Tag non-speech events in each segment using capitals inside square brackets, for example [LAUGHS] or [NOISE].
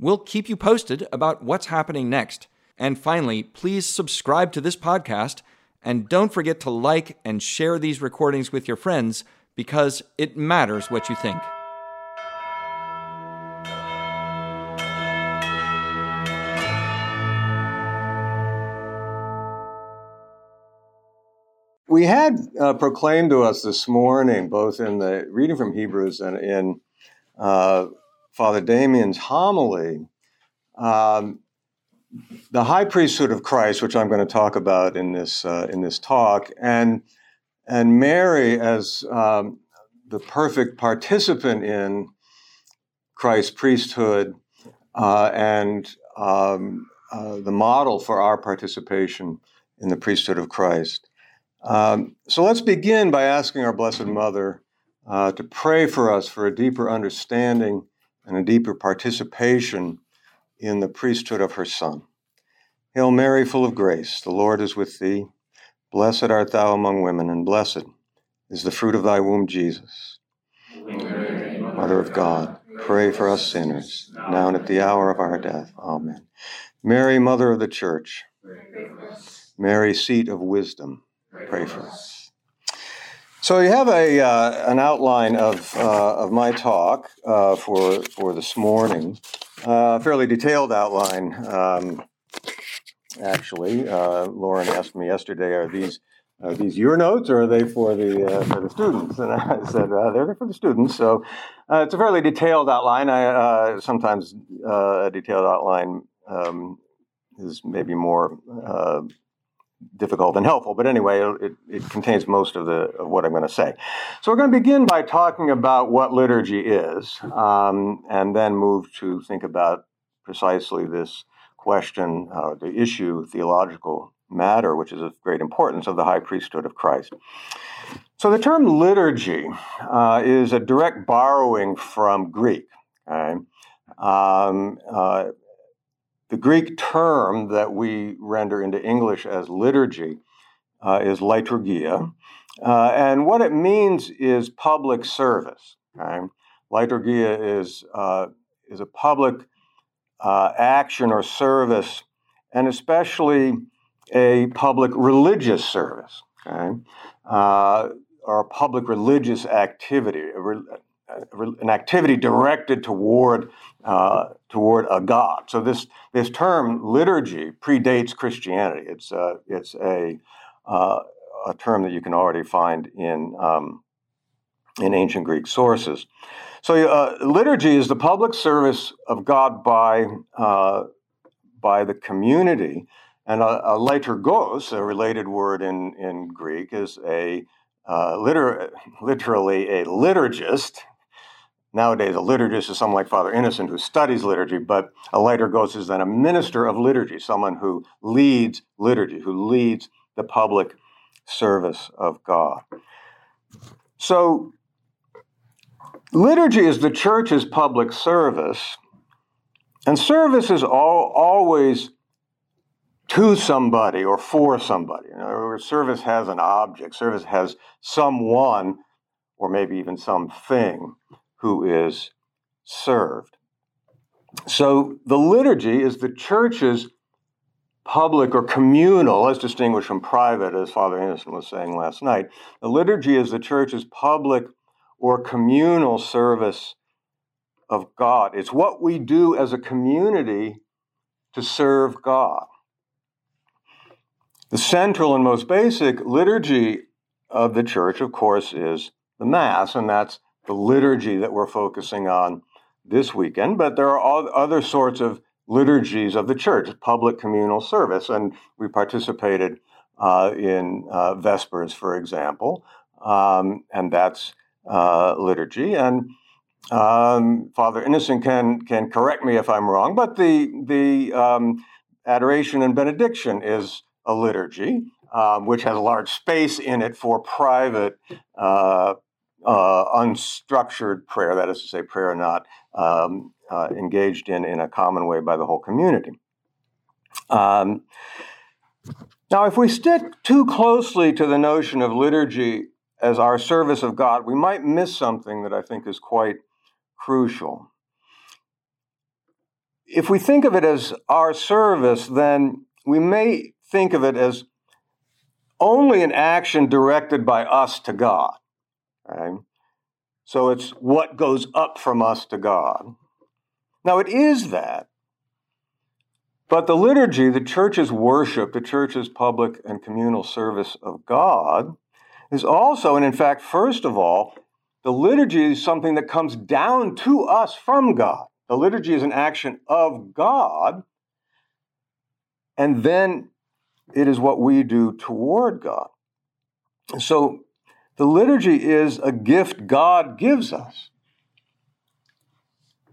We'll keep you posted about what's happening next. And finally, please subscribe to this podcast and don't forget to like and share these recordings with your friends because it matters what you think. We had uh, proclaimed to us this morning, both in the reading from Hebrews and in uh, Father Damien's homily, um, the high priesthood of Christ, which I'm going to talk about in this uh, in this talk, and and Mary as um, the perfect participant in Christ's priesthood uh, and um, uh, the model for our participation in the priesthood of Christ. Um, so let's begin by asking our Blessed Mother uh, to pray for us for a deeper understanding and a deeper participation in the priesthood of her Son. Hail Mary, full of grace, the Lord is with thee. Blessed art thou among women, and blessed is the fruit of thy womb, Jesus. Mother of God, pray for us sinners, now and at the hour of our death. Amen. Mary, Mother of the Church, Mary, seat of wisdom, pray for us. So you have a uh, an outline of uh, of my talk uh, for for this morning, uh, a fairly detailed outline. Um, actually, uh, Lauren asked me yesterday, "Are these are these your notes, or are they for the uh, for the students?" And I [LAUGHS] said, "They're for the students." So it's a fairly detailed outline. I sometimes a detailed outline um, is maybe more difficult and helpful. But anyway, it, it contains most of the of what I'm going to say. So we're going to begin by talking about what liturgy is, um, and then move to think about precisely this question, uh, the issue, theological matter, which is of great importance of the high priesthood of Christ. So the term liturgy uh, is a direct borrowing from Greek. Okay? Um, uh, the Greek term that we render into English as liturgy uh, is liturgia. Uh, and what it means is public service. Okay? Liturgia is, uh, is a public uh, action or service, and especially a public religious service, okay? Uh, or a public religious activity, an activity directed toward uh, toward a god. So this this term liturgy predates Christianity. It's uh, it's a uh, a term that you can already find in um, in ancient Greek sources. So uh, liturgy is the public service of God by uh, by the community, and a, a liturgos, a related word in in Greek, is a uh, liter- literally a liturgist, Nowadays, a liturgist is someone like Father Innocent who studies liturgy, but a liturgos is then a minister of liturgy, someone who leads liturgy, who leads the public service of God. So, liturgy is the church's public service, and service is all, always to somebody or for somebody. In other words, service has an object, service has someone, or maybe even something who is served. So the liturgy is the church's public or communal, as distinguished from private, as Father Innocent was saying last night. The liturgy is the church's public or communal service of God. It's what we do as a community to serve God. The central and most basic liturgy of the church, of course, is the Mass, and that's the liturgy that we're focusing on this weekend, but there are other sorts of liturgies of the church, public communal service, and we participated uh, in uh, Vespers, for example, um, and that's uh, liturgy. And Um, Father Innocent can can correct me if I'm wrong, but the the um, adoration and benediction is a liturgy, um, which has a large space in it for private, uh, unstructured prayer. That is to say, prayer not um, uh, engaged in in a common way by the whole community. Um, now, if we stick too closely to the notion of liturgy as our service of God, we might miss something that I think is quite crucial. If we think of it as our service, then we may think of it as only an action directed by us to God. Right? So it's what goes up from us to God. Now, it is that. But the liturgy, the church's worship, the church's public and communal service of God, is also, and in fact, first of all, the liturgy is something that comes down to us from God. The liturgy is an action of God, and then it is what we do toward God. So the liturgy is a gift God gives us.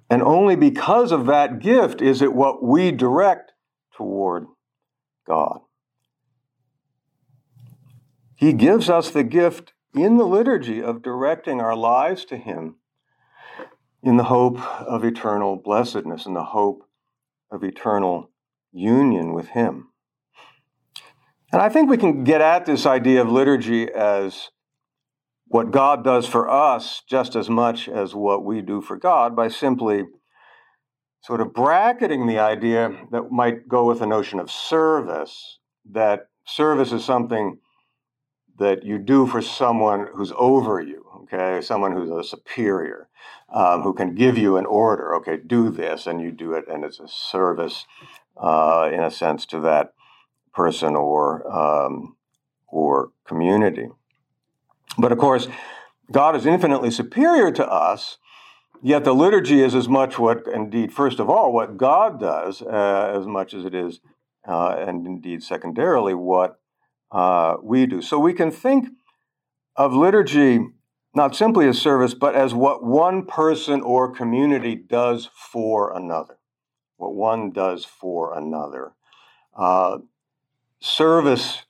And only because of that gift is it what we direct toward God. He gives us the gift in the liturgy of directing our lives to Him in the hope of eternal blessedness, in the hope of eternal union with Him. And I think we can get at this idea of liturgy as what God does for us just as much as what we do for God by simply sort of bracketing the idea that might go with the notion of service, that service is something that you do for someone who's over you, okay, someone who's a superior, um, who can give you an order, okay, do this, and you do it, and it's a service, uh, in a sense, to that person or um, or community. But of course, God is infinitely superior to us, yet the liturgy is as much what, indeed, first of all, what God does, uh, as much as it is, uh, and indeed, secondarily, what uh, we do. So we can think of liturgy not simply as service, but as what one person or community does for another. What one does for another. Uh, service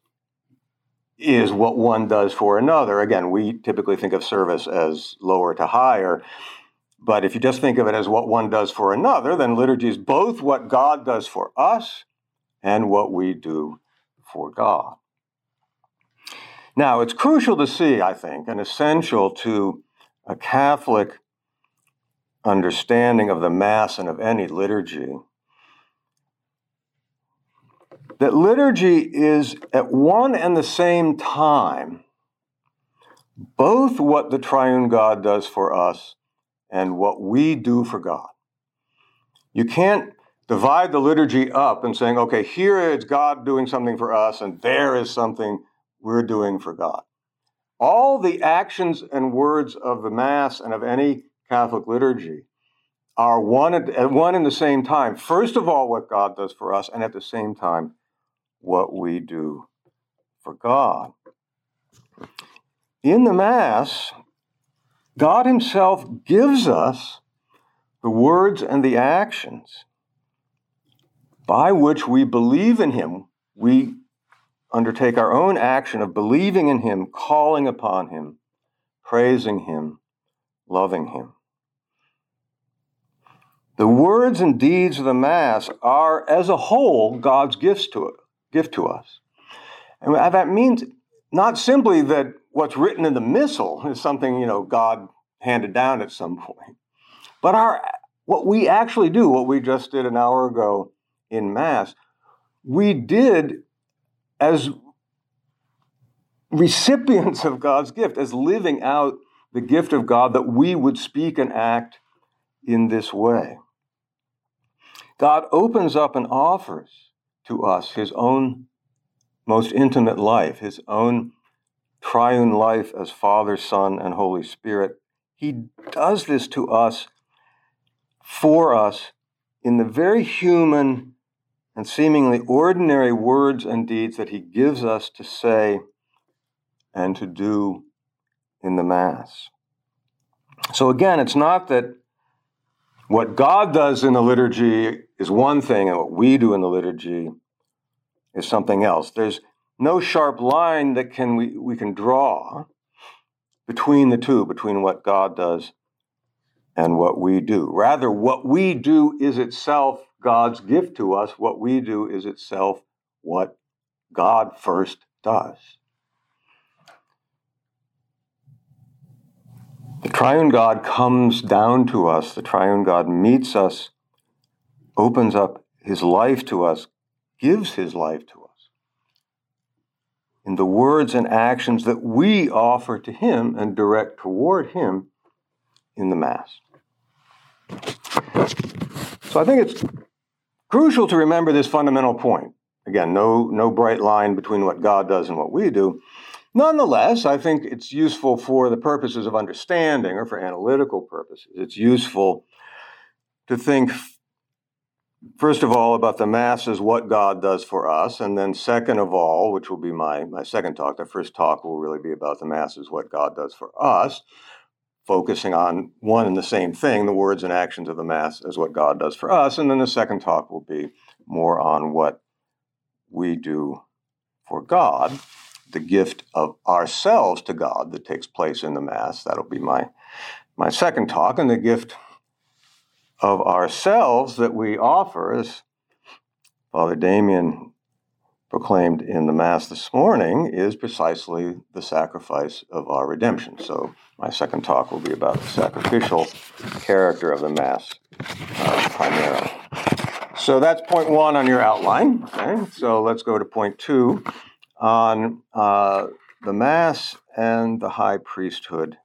is what one does for another. Again, we typically think of service as lower to higher. But if you just think of it as what one does for another, then liturgy is both what God does for us and what we do for God. Now, it's crucial to see, I think, and essential to a Catholic understanding of the Mass and of any liturgy that liturgy is at one and the same time both what the triune God does for us and what we do for God. You can't divide the liturgy up and saying, okay, here is God doing something for us, and there is something we're doing for God. All the actions and words of the Mass and of any Catholic liturgy are one at one and the same time. First of all, what God does for us, and at the same time, what we do for God. In the Mass, God Himself gives us the words and the actions by which we believe in Him. We undertake our own action of believing in Him, calling upon Him, praising Him, loving Him. The words and deeds of the Mass are, as a whole, God's gifts to it gift to us. And that means not simply that what's written in the missal is something, you know, God handed down at some point, but our what we actually do, what we just did an hour ago in Mass, we did as recipients of God's gift, as living out the gift of God that we would speak and act in this way. God opens up and offers to us his own most intimate life, his own triune life as Father, Son, and Holy Spirit. He does this to us, for us, in the very human and seemingly ordinary words and deeds that he gives us to say and to do in the Mass. So again, it's not that what God does in the liturgy is one thing, and what we do in the liturgy is something else. There's no sharp line that can we, we can draw between the two, between what God does and what we do. Rather, what we do is itself God's gift to us. What we do is itself what God first does. The triune God comes down to us, the triune God meets us, opens up his life to us, gives his life to us in the words and actions that we offer to him and direct toward him in the Mass. So I think it's crucial to remember this fundamental point. Again, no, no bright line between what God does and what we do. Nonetheless, I think it's useful for the purposes of understanding or for analytical purposes. It's useful to think, first of all, about the Mass as what God does for us, and then, second of all, which will be my, my second talk, the first talk will really be about the Mass as what God does for us, focusing on one and the same thing, the words and actions of the Mass as what God does for us, and then the second talk will be more on what we do for God the gift of ourselves to God that takes place in the Mass. That'll be my, my second talk. And the gift of ourselves that we offer, as Father Damien proclaimed in the Mass this morning, is precisely the sacrifice of our redemption. So, my second talk will be about the sacrificial character of the Mass uh, primarily. So, that's point one on your outline. Okay? So, let's go to point two on uh, the Mass and the high priesthood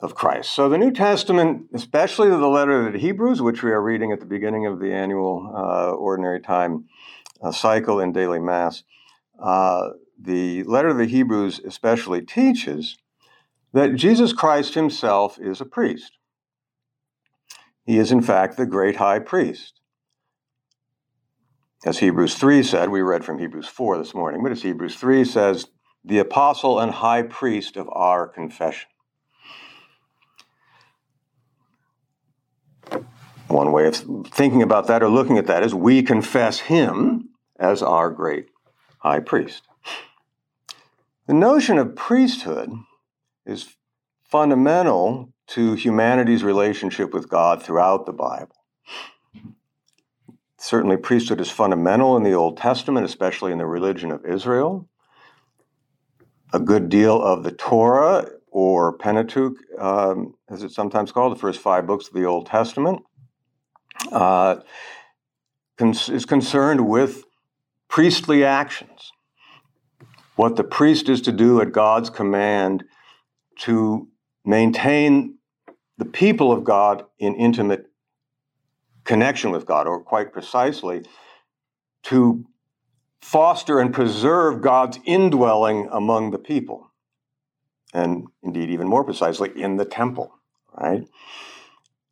of Christ. So the New Testament, especially the letter to the Hebrews, which we are reading at the beginning of the annual uh, ordinary time uh, cycle in daily Mass, uh, the letter to the Hebrews especially teaches that Jesus Christ himself is a priest. He is, in fact, the great high priest. As Hebrews 3 said, we read from Hebrews 4 this morning, but as Hebrews 3 says, the apostle and high priest of our confession. One way of thinking about that or looking at that is we confess him as our great high priest. The notion of priesthood is fundamental to humanity's relationship with God throughout the Bible. Certainly, priesthood is fundamental in the Old Testament, especially in the religion of Israel. A good deal of the Torah, or Pentateuch, um, as it's sometimes called, the first five books of the Old Testament, uh, cons- is concerned with priestly actions. What the priest is to do at God's command to maintain the people of God in intimate connection with God, or quite precisely, to foster and preserve God's indwelling among the people. And indeed, even more precisely, in the temple, right?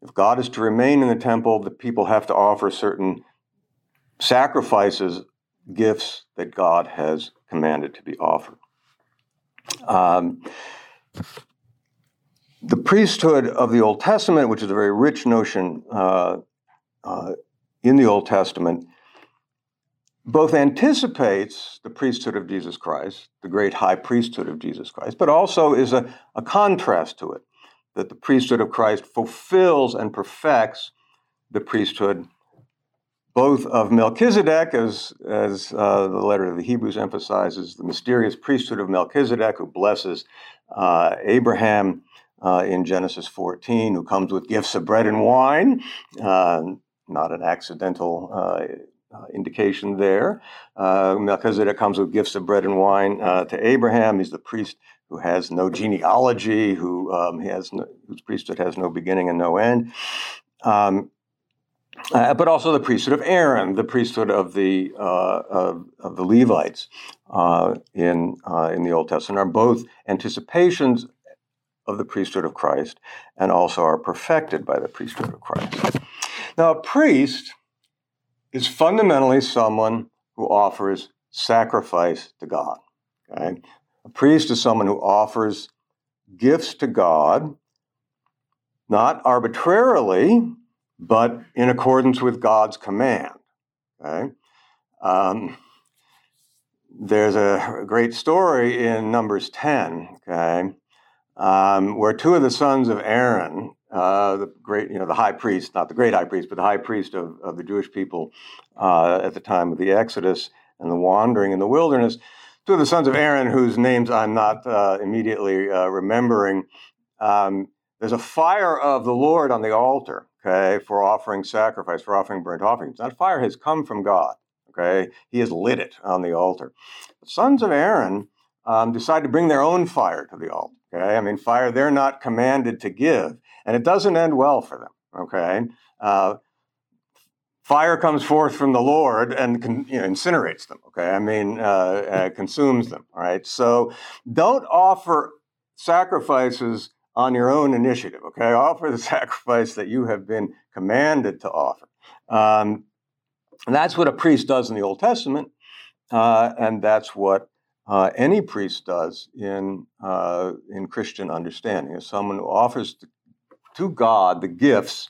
If God is to remain in the temple, the people have to offer certain sacrifices, gifts that God has commanded to be offered. Um, the priesthood of the Old Testament, which is a very rich notion uh, uh, in the Old Testament both anticipates the priesthood of Jesus Christ, the great high priesthood of Jesus Christ, but also is a, a contrast to it, that the priesthood of Christ fulfills and perfects the priesthood both of Melchizedek, as, as uh, the letter of the Hebrews emphasizes, the mysterious priesthood of Melchizedek, who blesses uh, Abraham uh, in Genesis 14, who comes with gifts of bread and wine, uh, not an accidental uh, uh, indication there. Uh, Melchizedek comes with gifts of bread and wine uh, to Abraham. He's the priest who has no genealogy, who um, has no, whose priesthood has no beginning and no end. Um, uh, but also the priesthood of Aaron, the priesthood of the uh, of, of, the Levites in in the Old Testament, are both anticipations of the priesthood of Christ and also are perfected by the priesthood of Christ. Now, a priest is fundamentally someone who offers sacrifice to God. Okay? A priest is someone who offers gifts to God not arbitrarily, but in accordance with God's command. Okay? Um, there's a great story in Numbers 10, okay, um, where two of the sons of Aaron, uh, the great, you know, the high priest, not the great high priest, but the high priest of, of the Jewish people uh, at the time of the Exodus and the wandering in the wilderness, of the sons of Aaron, whose names I'm not uh, immediately uh, remembering, um, there's a fire of the Lord on the altar, okay, for offering sacrifice, for offering burnt offerings. That fire has come from God. Okay, he has lit it on the altar. The sons of Aaron um, decide to bring their own fire to the altar. Okay, I mean, fire they're not commanded to give, and it doesn't end well for them. Okay, uh, fire comes forth from the Lord and con- you know, incinerates them. Okay, I mean, uh, uh, consumes them. Right, so don't offer sacrifices on your own initiative. Okay, offer the [LAUGHS] sacrifice that you have been commanded to offer. Um, and that's what a priest does in the Old Testament, uh, and that's what uh, any priest does in uh, in Christian understanding. As someone who offers to God the gifts,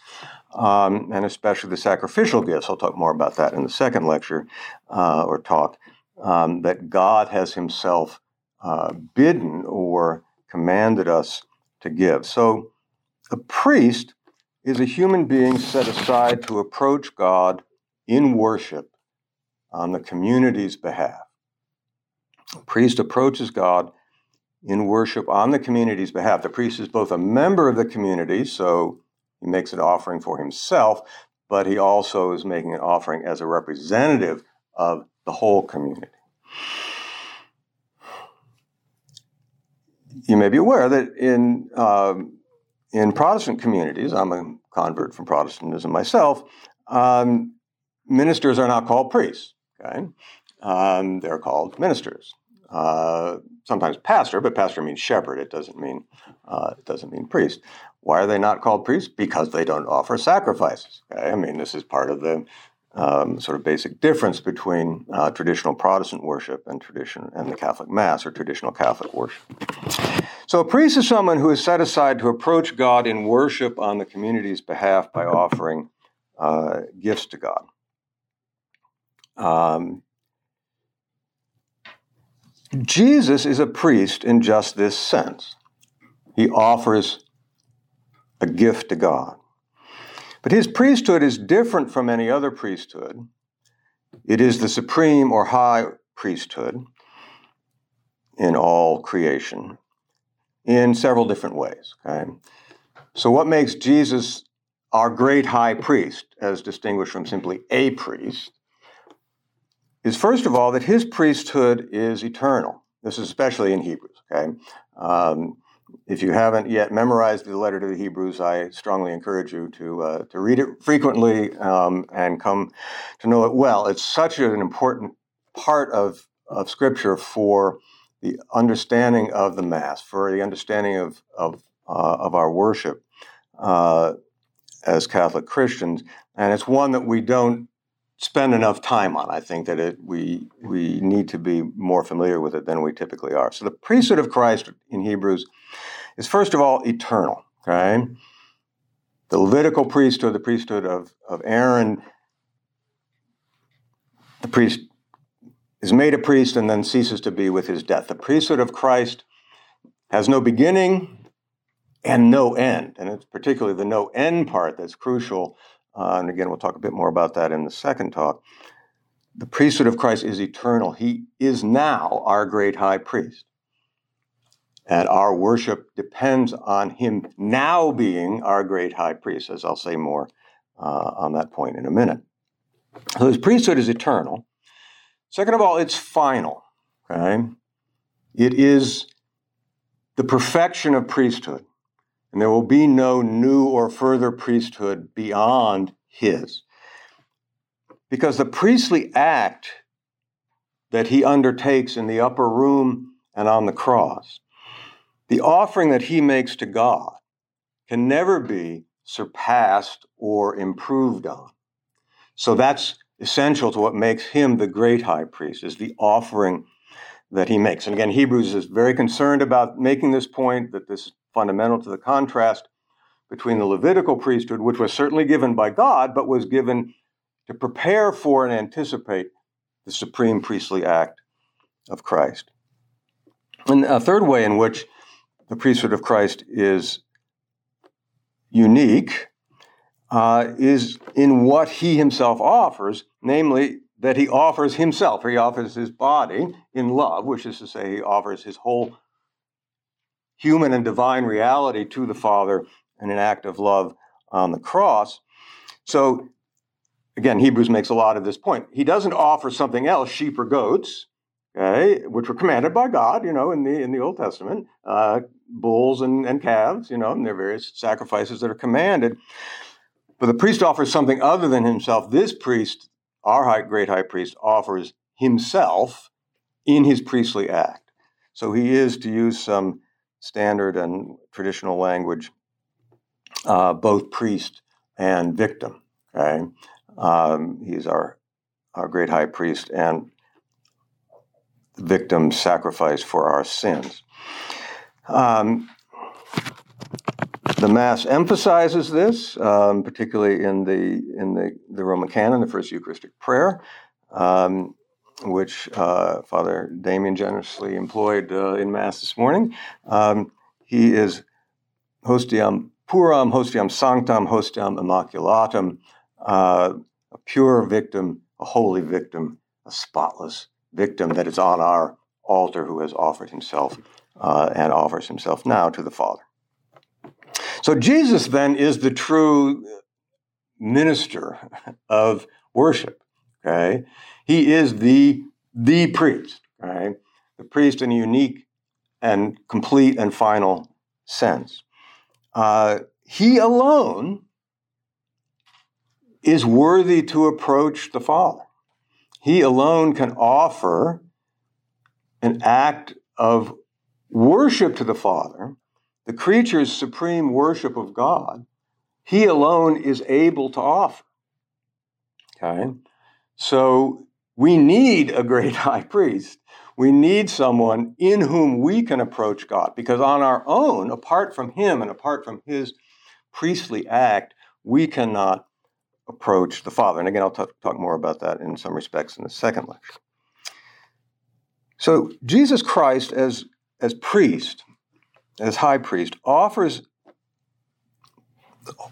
um, and especially the sacrificial gifts. I'll talk more about that in the second lecture uh, or talk. Um, that God has Himself uh, bidden or commanded us to give. So, a priest is a human being set aside to approach God in worship on the community's behalf. The priest approaches God in worship on the community's behalf. The priest is both a member of the community, so he makes an offering for himself, but he also is making an offering as a representative of the whole community. You may be aware that in um, in Protestant communities, I'm a convert from Protestantism myself. Um, ministers are not called priests. Okay, um, they're called ministers. Uh, sometimes pastor, but pastor means shepherd. It doesn't mean uh, it doesn't mean priest. Why are they not called priests? Because they don't offer sacrifices. Okay? I mean, this is part of the um, sort of basic difference between uh, traditional Protestant worship and tradition and the Catholic Mass or traditional Catholic worship. So, a priest is someone who is set aside to approach God in worship on the community's behalf by offering uh, gifts to God. Um, Jesus is a priest in just this sense. He offers a gift to God. But his priesthood is different from any other priesthood. It is the supreme or high priesthood in all creation in several different ways. Okay? So, what makes Jesus our great high priest, as distinguished from simply a priest, is first of all that his priesthood is eternal. This is especially in Hebrews. Okay, um, if you haven't yet memorized the letter to the Hebrews, I strongly encourage you to uh, to read it frequently um, and come to know it well. It's such an important part of of Scripture for the understanding of the Mass, for the understanding of of uh, of our worship uh, as Catholic Christians, and it's one that we don't spend enough time on. I think that it, we we need to be more familiar with it than we typically are. So the priesthood of Christ in Hebrews is first of all eternal. Okay, the Levitical priesthood, the priesthood of of Aaron, the priest is made a priest and then ceases to be with his death. The priesthood of Christ has no beginning and no end, and it's particularly the no end part that's crucial uh, and again, we'll talk a bit more about that in the second talk. The priesthood of Christ is eternal. He is now our great high priest. And our worship depends on him now being our great high priest, as I'll say more uh, on that point in a minute. So his priesthood is eternal. Second of all, it's final. Okay? It is the perfection of priesthood and there will be no new or further priesthood beyond his. Because the priestly act that he undertakes in the upper room and on the cross, the offering that he makes to God, can never be surpassed or improved on. So that's essential to what makes him the great high priest, is the offering that he makes. And again, Hebrews is very concerned about making this point that this is fundamental to the contrast between the Levitical priesthood, which was certainly given by God, but was given to prepare for and anticipate the supreme priestly act of Christ. And a third way in which the priesthood of Christ is unique uh, is in what he himself offers, namely that he offers himself, he offers his body in love, which is to say, he offers his whole human and divine reality to the Father in an act of love on the cross. So, again, Hebrews makes a lot of this point. He doesn't offer something else, sheep or goats, okay, which were commanded by God, you know, in the in the Old Testament, uh, bulls and, and calves, you know, and there are various sacrifices that are commanded. But the priest offers something other than himself. This priest, our high, great high priest, offers himself in his priestly act. So he is, to use some standard and traditional language, uh, both priest and victim. Okay, um, he's our our great high priest and victim sacrifice for our sins. Um, the Mass emphasizes this, um, particularly in the in the, the Roman Canon, the First Eucharistic Prayer, um, which uh, Father Damien generously employed uh, in Mass this morning. Um, he is hostiam puram, hostiam sanctam, hostiam immaculatam, uh, a pure victim, a holy victim, a spotless victim that is on our altar who has offered himself uh, and offers himself now to the Father. So Jesus then is the true minister of worship. Okay, he is the the priest. Right, the priest in a unique and complete and final sense. Uh, he alone is worthy to approach the Father. He alone can offer an act of worship to the Father, the creature's supreme worship of God. He alone is able to offer. Okay? So we need a great [LAUGHS] high priest we need someone in whom we can approach God because on our own, apart from Him and apart from His priestly act, we cannot approach the Father. And again, I'll t- talk more about that in some respects in the second lecture. So, Jesus Christ, as, as priest, as high priest, offers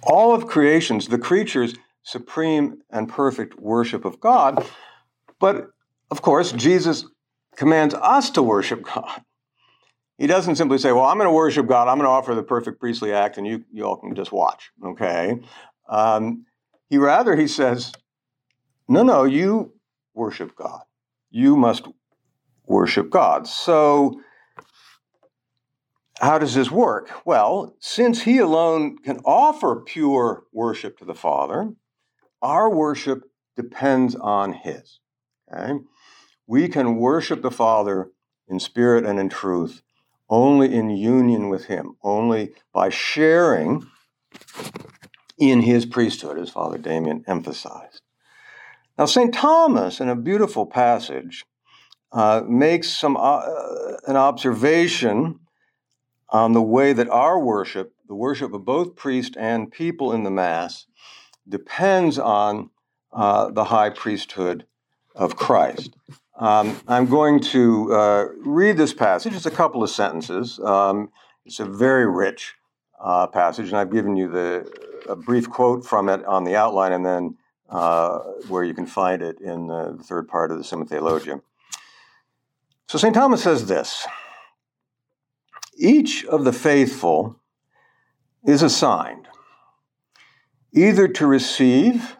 all of creation's, the creature's supreme and perfect worship of God. But of course, Jesus commands us to worship [LAUGHS] God. He doesn't simply say, Well, I'm going to worship God, I'm going to offer the perfect priestly act, and you, you all can just watch, okay? Um, he rather, he says, No, no, you worship God. You must worship God. So, how does this work? Well, since He alone can offer pure worship to the Father, our worship depends on His. Okay? We can worship the Father in spirit and in truth only in union with Him, only by sharing in His priesthood, as Father Damien emphasized. Now, St. Thomas, in a beautiful passage, uh, makes some uh, an observation on the way that our worship, the worship of both priest and people in the Mass, depends on uh, the high priesthood of Christ. Um, I'm going to uh, read this passage. It's a couple of sentences. Um, it's a very rich uh, passage, and I've given you the a brief quote from it on the outline, and then uh, where you can find it in the third part of the Summa Theologiae. So St. Thomas says this Each of the faithful is assigned either to receive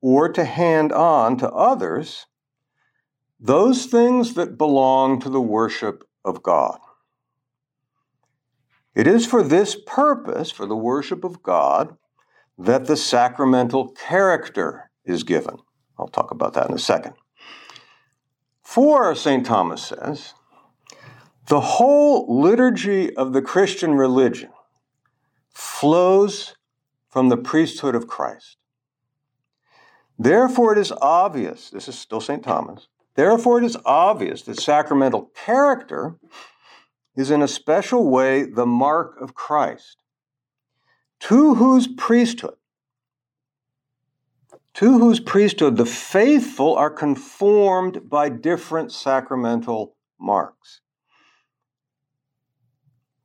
or to hand on to others those things that belong to the worship of God. It is for this purpose, for the worship of God, that the sacramental character is given. I'll talk about that in a second. For, St. Thomas says, the whole liturgy of the Christian religion flows from the priesthood of Christ. Therefore, it is obvious, this is still St. Thomas, Therefore, it is obvious that sacramental character is in a special way the mark of Christ. to whose priesthood, to whose priesthood the faithful are conformed by different sacramental marks.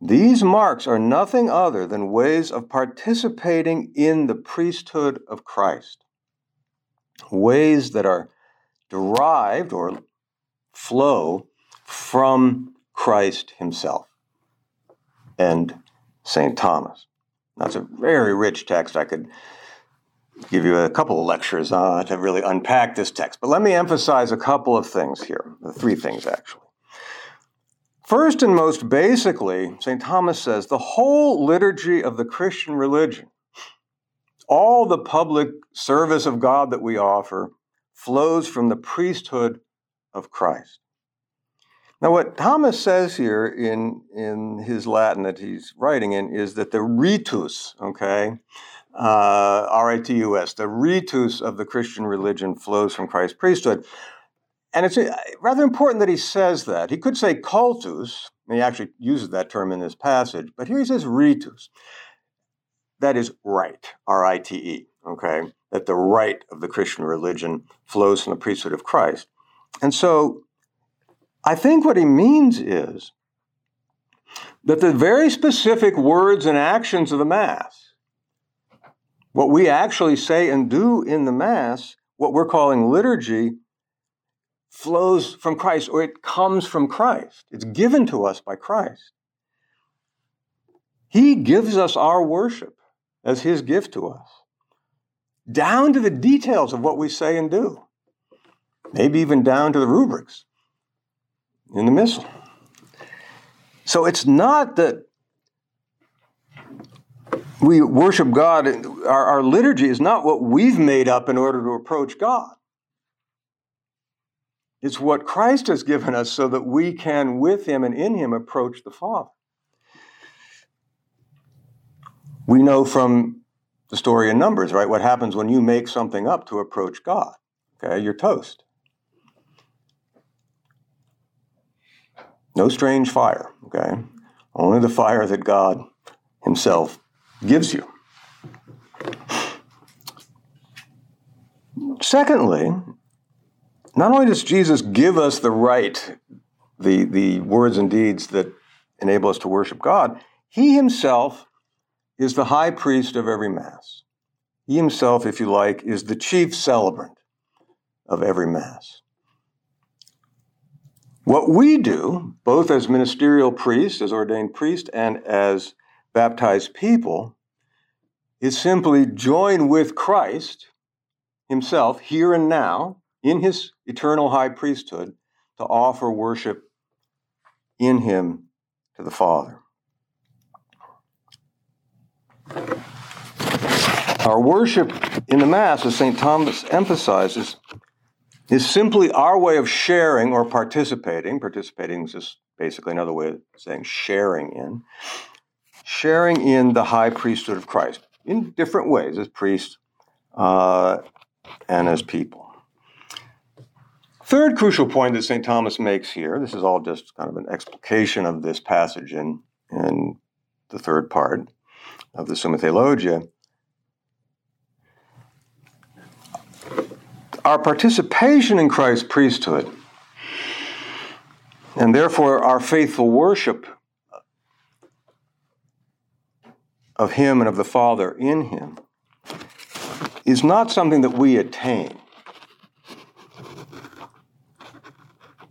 These marks are nothing other than ways of participating in the priesthood of Christ, ways that are derived or flow from Christ Himself and St. Thomas. That's a very rich text. I could give you a couple of lectures uh, to really unpack this text, but let me emphasize a couple of things here, three things actually. First and most basically, St. Thomas says the whole liturgy of the Christian religion, all the public service of God that we offer, flows from the priesthood of Christ. Now, what Thomas says here in, in his Latin that he's writing in is that the ritus, okay, uh, R I T U S, the ritus of the Christian religion flows from Christ's priesthood. And it's uh, rather important that he says that. He could say cultus, and he actually uses that term in this passage, but here he says ritus. That is rite, R I T E, okay? That the rite of the Christian religion flows from the priesthood of Christ. And so I think what he means is that the very specific words and actions of the Mass, what we actually say and do in the Mass, what we're calling liturgy, flows from Christ or it comes from Christ. It's given to us by Christ. He gives us our worship as His gift to us, down to the details of what we say and do, maybe even down to the rubrics in the missal. So it's not that we worship God, our, our liturgy is not what we've made up in order to approach God. It's what Christ has given us so that we can, with Him and in Him, approach the Father. We know from the story in Numbers, right, what happens when you make something up to approach God. Okay, you're toast. No strange fire, okay? Only the fire that God Himself gives you. Secondly, not only does Jesus give us the rite, the, the words and deeds that enable us to worship God, he himself is the high priest of every Mass. He himself, if you like, is the chief celebrant of every Mass. What we do, both as ministerial priests, as ordained priests, and as baptized people, is simply join with Christ himself here and now in his eternal high priesthood to offer worship in him to the Father. Our worship in the Mass, as St. Thomas emphasizes, is simply our way of sharing or participating. Participating is just basically another way of saying sharing in. Sharing in the high priesthood of Christ in different ways as priests uh, and as people. Third crucial point that St. Thomas makes here, this is all just kind of an explication of this passage in, in the third part of the Summa Theologiae. Our participation in Christ's priesthood, and therefore our faithful worship of Him and of the Father in Him, is not something that we attain.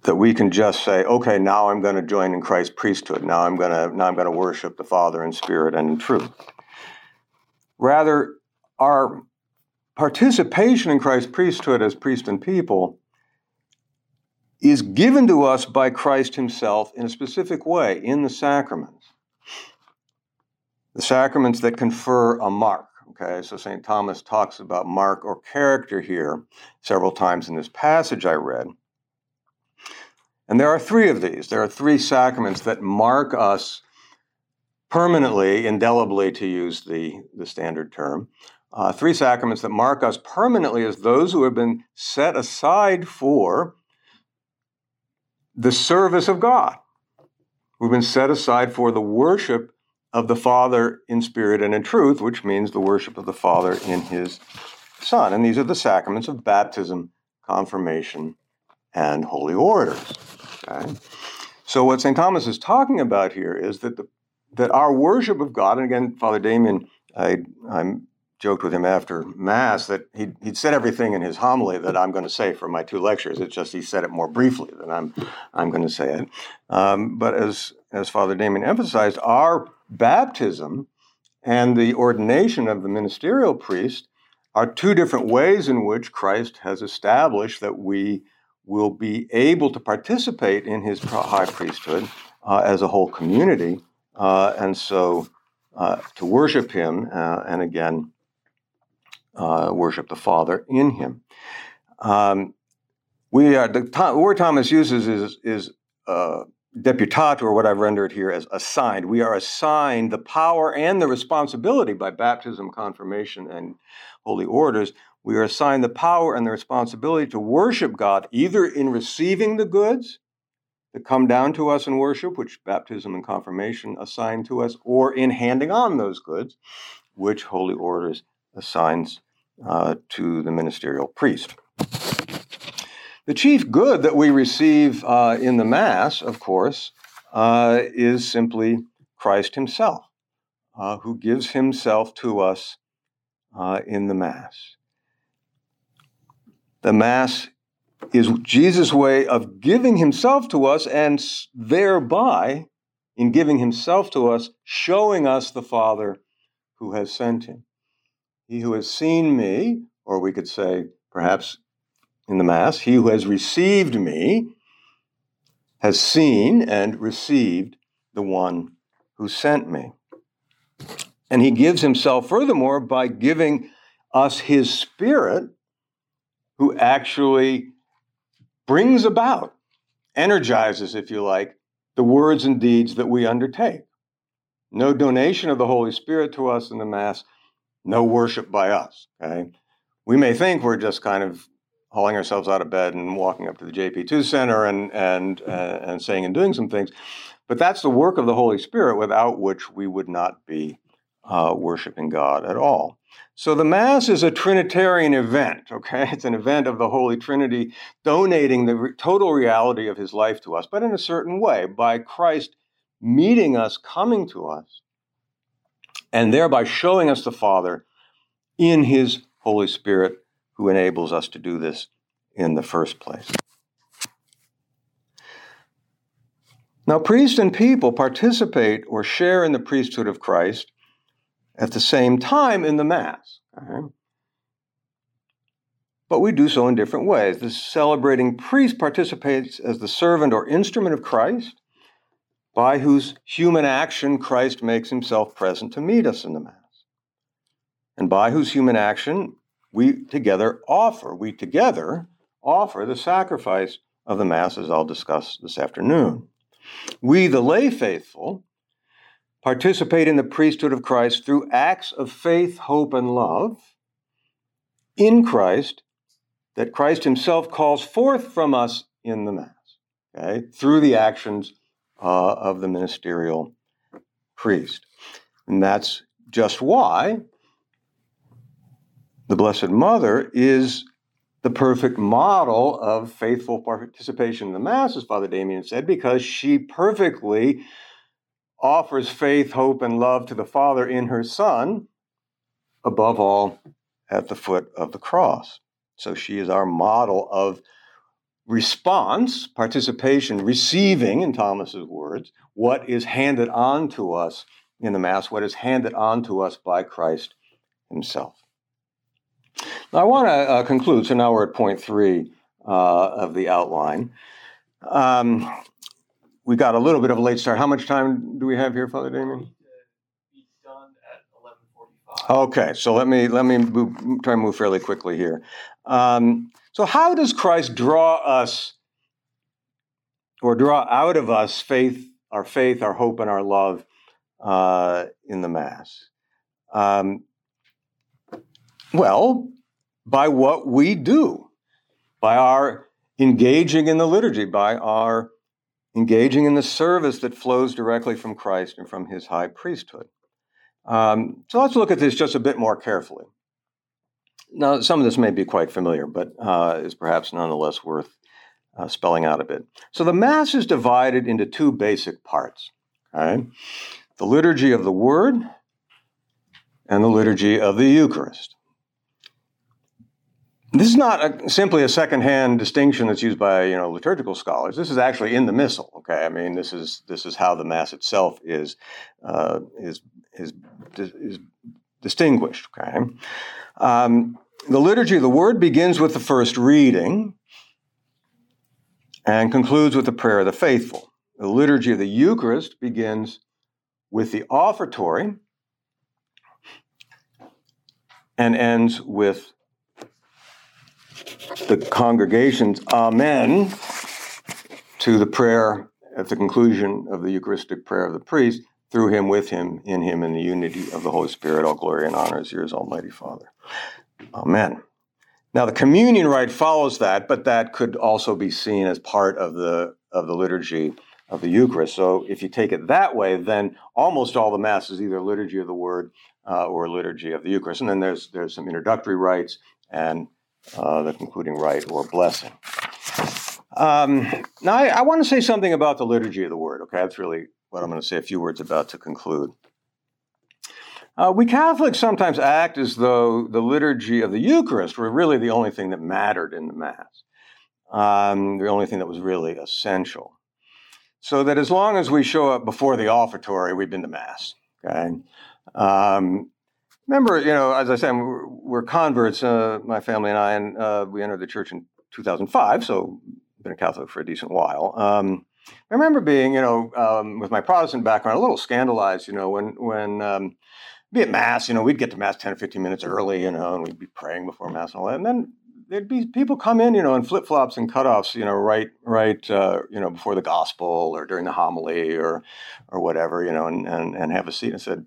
That we can just say, okay, now I'm going to join in Christ's priesthood. Now I'm going to now I'm going to worship the Father in spirit and in truth. Rather, our participation in Christ's priesthood as priest and people is given to us by Christ Himself in a specific way in the sacraments. The sacraments that confer a mark. Okay, so St. Thomas talks about mark or character here several times in this passage I read. And there are three of these. There are three sacraments that mark us permanently, indelibly, to use the, the standard term. Uh, three sacraments that mark us permanently as those who have been set aside for the service of God. We've been set aside for the worship of the Father in spirit and in truth, which means the worship of the Father in his Son. And these are the sacraments of baptism, confirmation, and holy orders. Okay? So, what St. Thomas is talking about here is that, the, that our worship of God, and again, Father Damien, I, I'm joked with him after Mass that he'd, he'd said everything in his homily that I'm going to say for my two lectures. It's just he said it more briefly than I'm, I'm going to say it. Um, but as, as Father Damien emphasized, our baptism and the ordination of the ministerial priest are two different ways in which Christ has established that we will be able to participate in his high priesthood uh, as a whole community. Uh, and so uh, to worship him, uh, and again, uh, worship the Father in him. Um, we are the, the, word Thomas uses is is or what I've rendered here as assigned. We are assigned the power and the responsibility by baptism, confirmation, and holy orders. We are assigned the power and the responsibility to worship God either in receiving the goods that come down to us in worship, which baptism and confirmation assign to us, or in handing on those goods, which holy orders assigns uh, to the ministerial priest. The chief good that we receive uh, in the Mass, of course, uh, is simply Christ Himself, uh, who gives Himself to us uh, in the Mass. The Mass is Jesus' way of giving Himself to us and thereby, in giving Himself to us, showing us the Father who has sent Him. He who has seen me, or we could say perhaps in the Mass, he who has received me has seen and received the one who sent me. And he gives himself furthermore by giving us his spirit, who actually brings about, energizes, if you like, the words and deeds that we undertake. No donation of the Holy Spirit to us in the Mass no worship by us. Okay, we may think we're just kind of hauling ourselves out of bed and walking up to the JP2 Center and and uh, and saying and doing some things, but that's the work of the Holy Spirit, without which we would not be uh, worshiping God at all. So the Mass is a Trinitarian event. Okay, [LAUGHS] it's an event of the Holy Trinity donating the re- total reality of His life to us, but in a certain way by Christ meeting us, coming to us and thereby showing us the Father in His Holy Spirit, who enables us to do this in the first place. Now, priests and people participate or share in the priesthood of Christ at the same time in the Mass. But we do so in different ways. The celebrating priest participates as the servant or instrument of Christ, by whose human action Christ makes himself present to meet us in the Mass, and by whose human action we together offer, we together offer the sacrifice of the Mass, as I'll discuss this afternoon. We, the lay faithful, participate in the priesthood of Christ through acts of faith, hope, and love in Christ that Christ himself calls forth from us in the Mass, okay, through the actions uh, of the ministerial priest. And that's just why the Blessed Mother is the perfect model of faithful participation in the Mass, as Father Damien said, because she perfectly offers faith, hope, and love to the Father in her Son, above all, at the foot of the cross. So she is our model of response, participation, receiving, in Thomas's words, what is handed on to us in the Mass, what is handed on to us by Christ Himself. Now, I want to uh, conclude, so now we're at point three uh, of the outline. Um, we got a little bit of a late start. How much time do we have here, Father Damien? Okay, so let me let me move, try and move fairly quickly here. Um, so, how does Christ draw us or draw out of us faith, our faith, our hope, and our love uh, in the Mass? Um, well, by what we do, by our engaging in the liturgy, by our engaging in the service that flows directly from Christ and from his high priesthood. Um, so let's look at this just a bit more carefully. Now, some of this may be quite familiar, but uh, is perhaps nonetheless worth uh, spelling out a bit. So the Mass is divided into two basic parts okay? the liturgy of the Word and the liturgy of the Eucharist. This is not a, simply a second-hand distinction that's used by you know liturgical scholars. This is actually in the Missal. Okay, I mean this is this is how the Mass itself is uh, is is is distinguished. Okay, um, the liturgy of the Word begins with the first reading and concludes with the prayer of the faithful. The liturgy of the Eucharist begins with the offertory and ends with the congregation's Amen to the prayer at the conclusion of the Eucharistic prayer of the priest, through him, with him, in him, in the unity of the Holy Spirit, all glory and honor is yours, Almighty Father. Amen. Now the communion rite follows that, but that could also be seen as part of the of the liturgy of the Eucharist. So if you take it that way, then almost all the Mass is either liturgy of the Word uh, or liturgy of the Eucharist. And then there's there's some introductory rites and uh, the concluding rite or blessing. Um, now, I, I want to say something about the liturgy of the Word. Okay, that's really what I'm going to say a few words about to conclude. Uh, we Catholics sometimes act as though the liturgy of the Eucharist were really the only thing that mattered in the Mass, um, the only thing that was really essential. So that as long as we show up before the offertory, we've been to Mass. Okay. Um, remember, you know, as I said, we're, we're converts, uh, my family and I, and uh, we entered the church in 2005, so been a Catholic for a decent while. Um, I remember being, you know, um, with my Protestant background, a little scandalized, you know, when when um, be at mass, you know, we'd get to mass 10 or 15 minutes early, you know, and we'd be praying before mass and all that. And then there'd be people come in, you know, in flip flops and cutoffs, you know, right, right, uh, you know, before the gospel or during the homily or, or whatever, you know, and, and, and have a seat and said,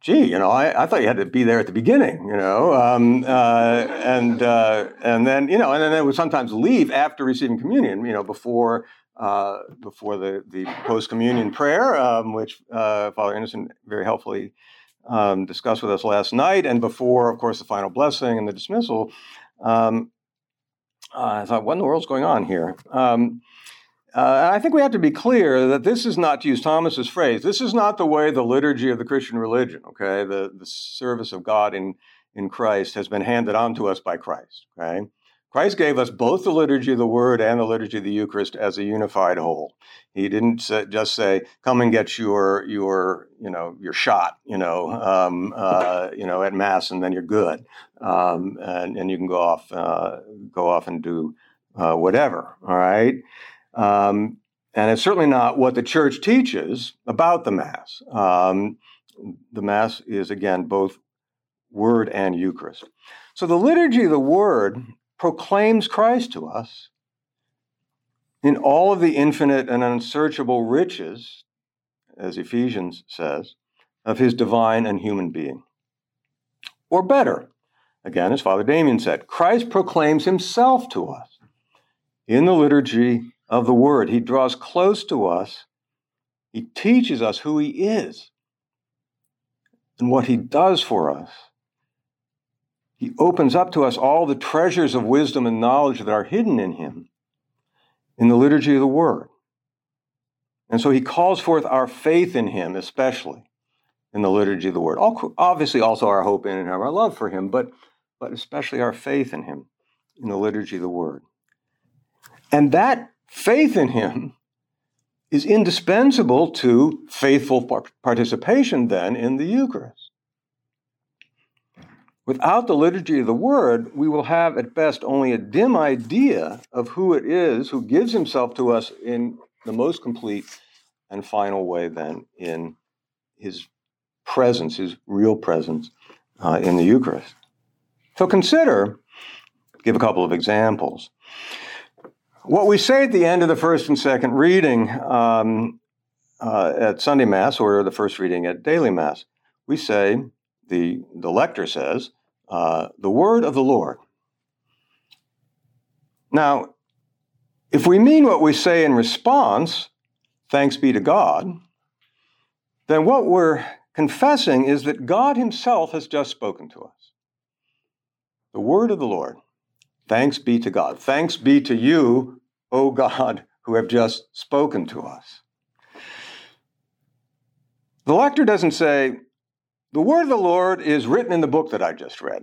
gee, you know, I, I thought you had to be there at the beginning, you know, um, uh, and uh, and then you know, and then they would sometimes leave after receiving communion, you know, before uh, before the the post communion prayer, um, which uh, Father Innocent very helpfully um, discussed with us last night, and before, of course, the final blessing and the dismissal. Um, I thought, what in the world's going on here? Um, uh, I think we have to be clear that this is not, to use Thomas's phrase, this is not the way the liturgy of the Christian religion, okay? The, the service of God in, in Christ has been handed on to us by Christ, okay? Christ gave us both the liturgy of the Word and the liturgy of the Eucharist as a unified whole. He didn't just say, "Come and get your your you know your shot," you know, um, uh, you know, at Mass, and then you're good, um, and and you can go off uh, go off and do uh, whatever. All right. Um, and it's certainly not what the church teaches about the Mass. Um, the Mass is, again, both Word and Eucharist. So the liturgy of the Word proclaims Christ to us in all of the infinite and unsearchable riches, as Ephesians says, of his divine and human being. Or better, again, as Father Damien said, Christ proclaims himself to us in the liturgy of the Word. He draws close to us. He teaches us who He is and what He does for us. He opens up to us all the treasures of wisdom and knowledge that are hidden in Him in the liturgy of the Word. And so He calls forth our faith in Him, especially in the liturgy of the Word. Obviously, also our hope in and our love for Him, but, but especially our faith in Him in the liturgy of the Word. And that faith in him is indispensable to faithful participation then in the Eucharist. Without the liturgy of the Word, we will have at best only a dim idea of who it is who gives himself to us in the most complete and final way, then, in his presence, his real presence uh, in the Eucharist. So consider, give a couple of examples. What we say at the end of the first and second reading um, uh, at Sunday Mass or the first reading at daily Mass, we say, the, the lector says, uh, the word of the Lord. Now, if we mean what we say in response, thanks be to God, then what we're confessing is that God Himself has just spoken to us. The word of the Lord. Thanks be to God. Thanks be to you, O God, who have just spoken to us. The lector doesn't say, the word of the Lord is written in the book that I just read.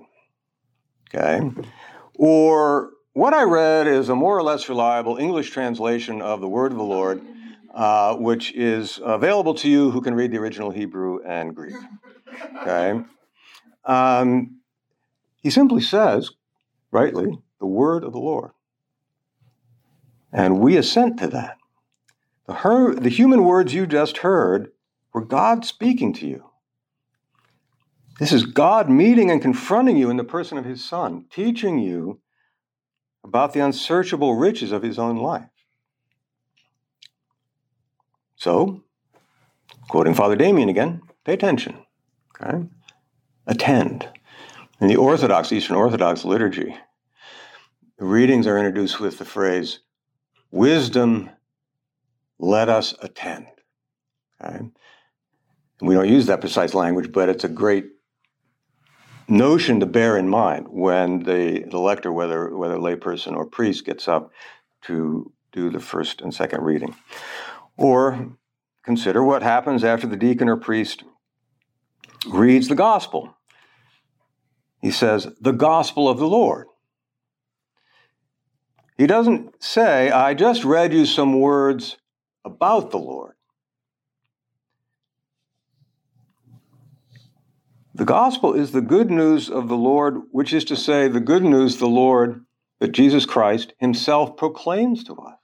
Okay? Or what I read is a more or less reliable English translation of the word of the Lord, uh, which is available to you who can read the original Hebrew and Greek. Okay? Um, he simply says, rightly, the word of the Lord. And we assent to that. The, her- the human words you just heard were God speaking to you. This is God meeting and confronting you in the person of his Son, teaching you about the unsearchable riches of his own life. So, quoting Father Damien again, pay attention. Okay? Attend. In the Orthodox, Eastern Orthodox liturgy, the readings are introduced with the phrase, Wisdom, let us attend. Okay? We don't use that precise language, but it's a great notion to bear in mind when the, the lector, whether whether layperson or priest, gets up to do the first and second reading. Or consider what happens after the deacon or priest reads the gospel. He says, the gospel of the Lord. He doesn't say, I just read you some words about the Lord. The gospel is the good news of the Lord, which is to say, the good news the Lord that Jesus Christ himself proclaims to us.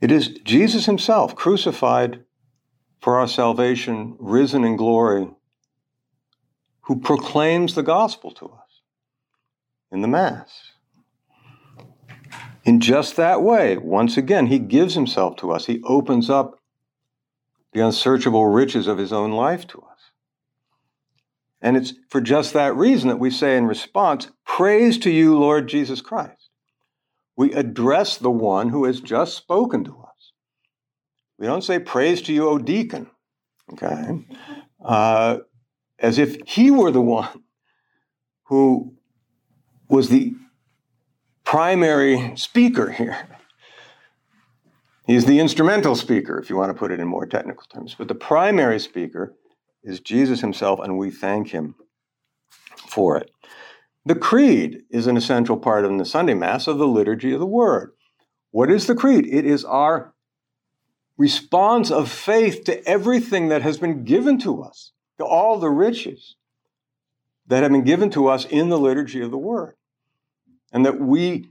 It is Jesus himself, crucified for our salvation, risen in glory, who proclaims the gospel to us in the Mass. In just that way, once again, he gives himself to us. He opens up the unsearchable riches of his own life to us. And it's for just that reason that we say in response, Praise to you, Lord Jesus Christ. We address the one who has just spoken to us. We don't say, Praise to you, O deacon, okay? Uh, as if he were the one who was the primary speaker here. He's the instrumental speaker, if you want to put it in more technical terms. But the primary speaker is Jesus himself, and we thank him for it. The creed is an essential part of the Sunday Mass of the liturgy of the Word. What is the creed? It is our response of faith to everything that has been given to us, to all the riches that have been given to us in the liturgy of the Word. And that we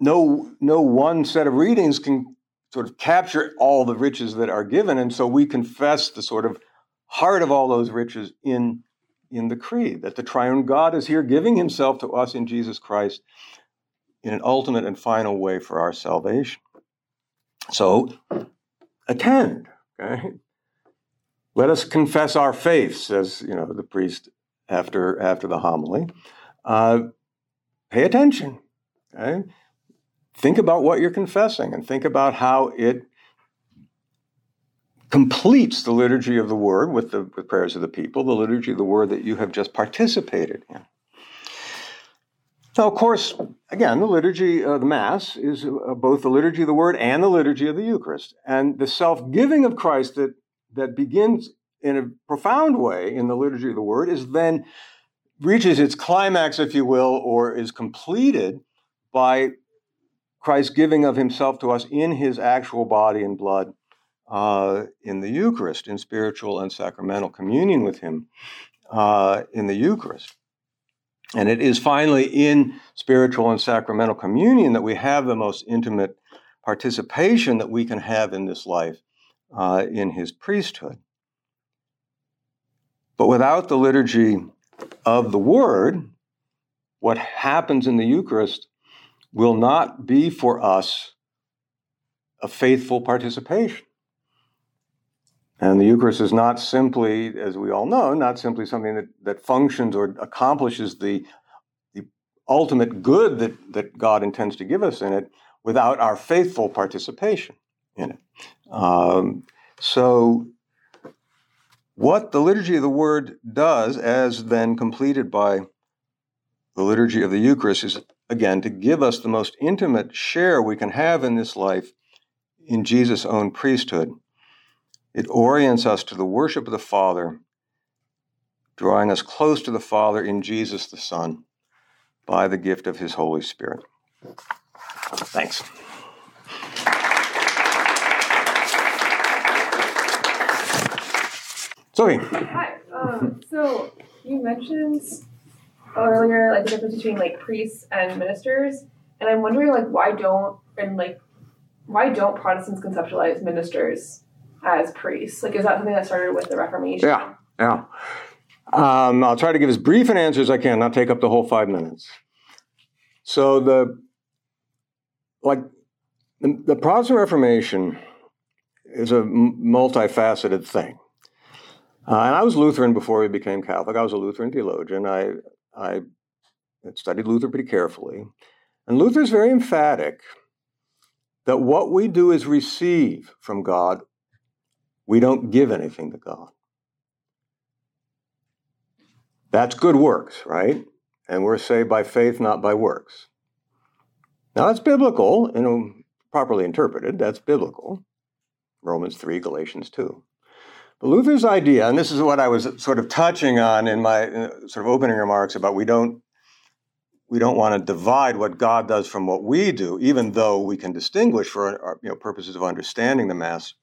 no, no one set of readings can sort of capture all the riches that are given. And so we confess the sort of heart of all those riches in, in the creed, that the triune God is here giving himself to us in Jesus Christ in an ultimate and final way for our salvation. So attend, okay? Let us confess our faith, says you know the priest after after the homily. Uh, pay attention. Okay? think about what you're confessing and think about how it completes the liturgy of the word with the with prayers of the people, the liturgy of the word that you have just participated in. Now, of course, again, the liturgy of the Mass is uh, both the liturgy of the Word and the liturgy of the Eucharist. And the self giving of Christ that, that begins in a profound way in the liturgy of the Word is then reaches its climax, if you will, or is completed by Christ giving of himself to us in his actual body and blood uh, in the Eucharist, in spiritual and sacramental communion with him uh, in the Eucharist. And it is finally in spiritual and sacramental communion that we have the most intimate participation that we can have in this life uh, in his priesthood. But without the liturgy of the Word, what happens in the Eucharist will not be for us a faithful participation. And the Eucharist is not simply, as we all know, not simply something that, that functions or accomplishes the, the ultimate good that, that God intends to give us in it without our faithful participation in it. Um, so, what the liturgy of the word does, as then completed by the liturgy of the Eucharist, is again to give us the most intimate share we can have in this life in Jesus' own priesthood. It orients us to the worship of the Father, drawing us close to the Father in Jesus the Son by the gift of his Holy Spirit. Thanks. Sophie. Hi. Um, so you mentioned earlier like the difference between like priests and ministers, and I'm wondering like why don't and like why don't Protestants conceptualize ministers as priests? Like, is that something that started with the Reformation? Yeah, yeah. Um, I'll try to give as brief an answer as I can, not take up the whole five minutes. So the like the, the Protestant Reformation is a multifaceted thing. Uh, and I was Lutheran before we became Catholic. I was a Lutheran theologian. I I studied Luther pretty carefully, and Luther is very emphatic that what we do is receive from God. We don't give anything to God. That's good works, right? And we're saved by faith, not by works. Now, that's biblical, you know, properly interpreted, that's biblical. Romans 3, Galatians 2. But Luther's idea, and this is what I was sort of touching on in my sort of opening remarks about we don't we don't want to divide what God does from what we do, even though we can distinguish for our, you know, purposes of understanding the Mass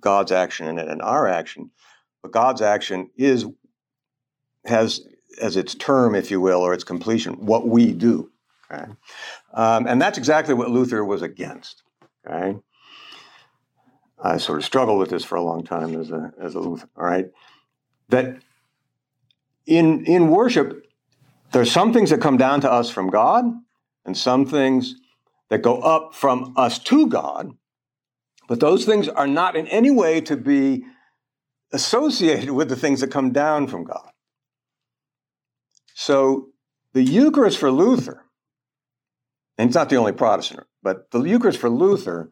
God's action in it and our action. But God's action is has as its term, if you will, or its completion, what we do. Okay? Um, and that's exactly what Luther was against. Okay? I sort of struggled with this for a long time as a, as a Lutheran, all right? That in, in worship, there's some things that come down to us from God and some things that go up from us to God, but those things are not in any way to be associated with the things that come down from God. So the Eucharist for Luther, and it's not the only Protestant, but the Eucharist for Luther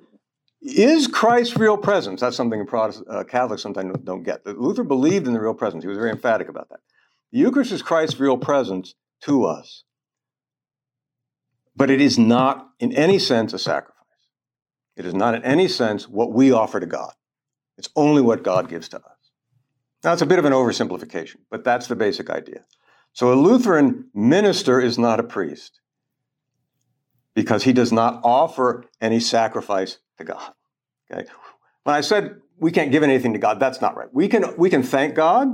is Christ's real presence. That's something uh, Catholics sometimes don't get. Luther believed in the real presence. He was very emphatic about that. The Eucharist is Christ's real presence to us. But it is not in any sense a sacrifice. It is not in any sense what we offer to God. It's only what God gives to us. Now, it's a bit of an oversimplification, but that's the basic idea. So, a Lutheran minister is not a priest because he does not offer any sacrifice to God. Okay? When I said we can't give anything to God, that's not right. We can, we can thank God,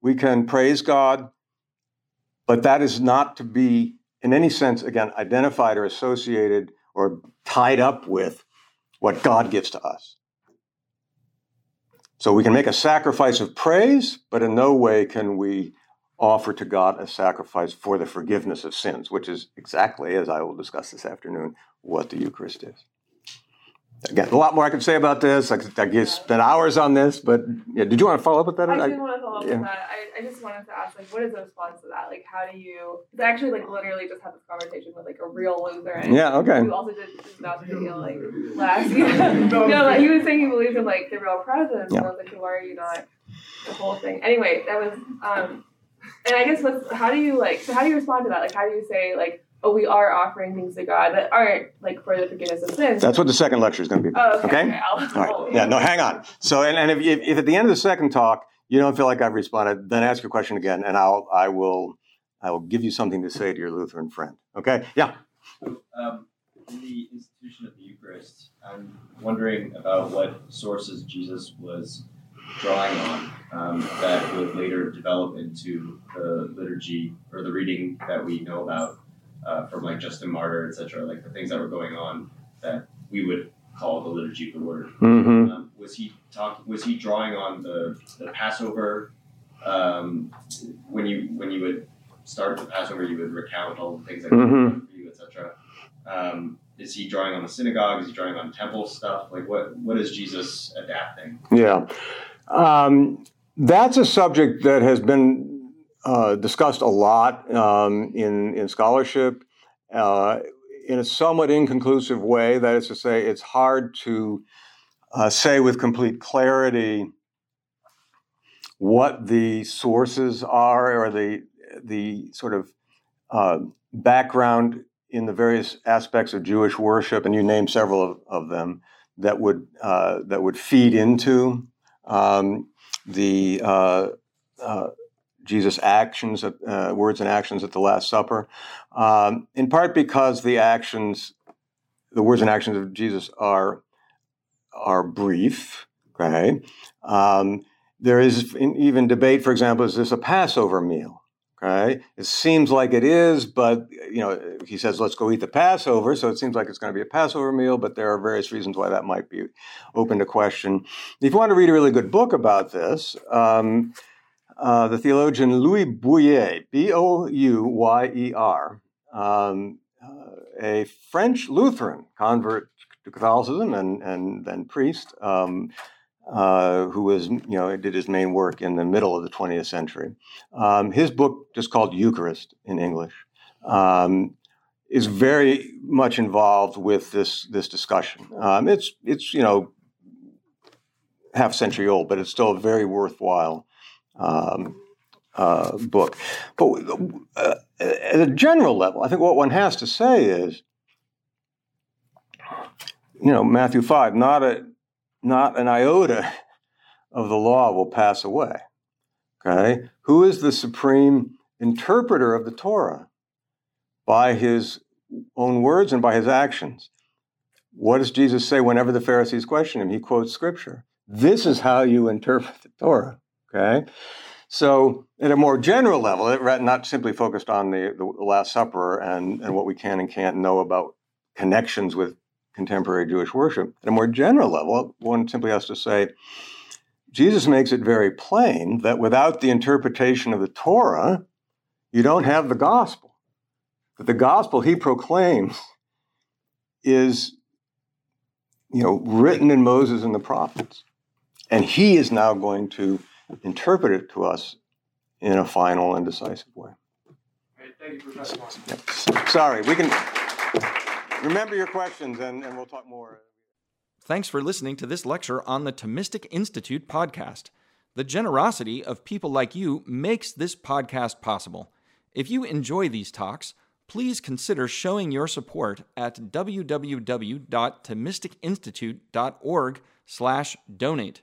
we can praise God, but that is not to be, in any sense, again, identified or associated or tied up with what God gives to us. So we can make a sacrifice of praise, but in no way can we offer to God a sacrifice for the forgiveness of sins, which is exactly, as I will discuss this afternoon, what the Eucharist is. Again, a lot more I could say about this. I could, I could spend hours on this, but yeah, did you want to follow up with that? I did want to follow up yeah. with that. I, I just wanted to ask, like, what is the response to that? Like, how do you? I actually, like, literally just had this conversation with like a real Lutheran. Yeah. Okay. Who also did not feel like last. Yeah. [LAUGHS] no, like, he was saying he believes in like the real presence. Yeah. And I was like, why are you not the whole thing? Anyway, that was. um And I guess what's how do you like? So how do you respond to that? Like, how do you say like? Oh, we are offering things to God that aren't like for the forgiveness of sins. That's what the second lecture is going to be. Oh, okay. okay? okay All right. Yeah. No, hang on. So, and, and if, if, if, at the end of the second talk you don't feel like I've responded, then ask your question again, and I'll I will I will give you something to say to your Lutheran friend. Okay? Yeah. Um, in the institution of the Eucharist, I'm wondering about what sources Jesus was drawing on um, that would later develop into the liturgy or the reading that we know about uh, from like Justin Martyr, etc., like the things that were going on that we would call the liturgy of the word. Mm-hmm. Um, was he talking? Was he drawing on the, the Passover? Um, when you when you would start the Passover, you would recount all the things that mm-hmm. for you, etc. Um, is he drawing on the synagogue? Is he drawing on temple stuff? Like what what is Jesus adapting? Yeah, um, that's a subject that has been uh, discussed a lot um, in in scholarship. uh, in a somewhat inconclusive way. That is to say, it's hard to uh, say with complete clarity what the sources are or the the sort of uh, background in the various aspects of Jewish worship, and you name several of, of them that would uh, that would feed into um, the Jesus' actions, uh, words and actions at the Last Supper, um, in part because the actions, the words and actions of Jesus are are brief. Okay, um, there is even debate, for example, is this a Passover meal? Okay, it seems like it is, but you know, he says, "Let's go eat the Passover," so it seems like it's going to be a Passover meal. But there are various reasons why that might be open to question. If you want to read a really good book about this, um, uh, the theologian Louis Bouyer, B O U Y E R, um, uh, a French Lutheran convert to Catholicism and and then priest. Um, uh, who was, you know, did his main work in the middle of the 20th century. Um, his book, just called Eucharist in English, um, is very much involved with this this discussion. Um, it's it's you know half century old, but it's still very worthwhile um, uh, book. But uh, at a general level, I think what one has to say is, you know, Matthew five, not a not an iota of the law will pass away. Okay? Who is the supreme interpreter of the Torah? By his own words and by his actions. What does Jesus say whenever the Pharisees question him? He quotes scripture. This is how you interpret the Torah. Okay? So, at a more general level, not simply focused on the, the Last Supper and, and what we can and can't know about connections with contemporary Jewish worship. At a more general level, one simply has to say, Jesus makes it very plain that without the interpretation of the Torah, you don't have the gospel. That the gospel he proclaims is, you know, written in Moses and the prophets. And he is now going to interpret it to us in a final and decisive way. thank you, Professor. Yep. Sorry, we can remember your questions and, and we'll talk more. Thanks for listening to this lecture on the Thomistic Institute podcast. The generosity of people like you makes this podcast possible. If you enjoy these talks, please consider showing your support at www.thomisticinstitute.org/donate.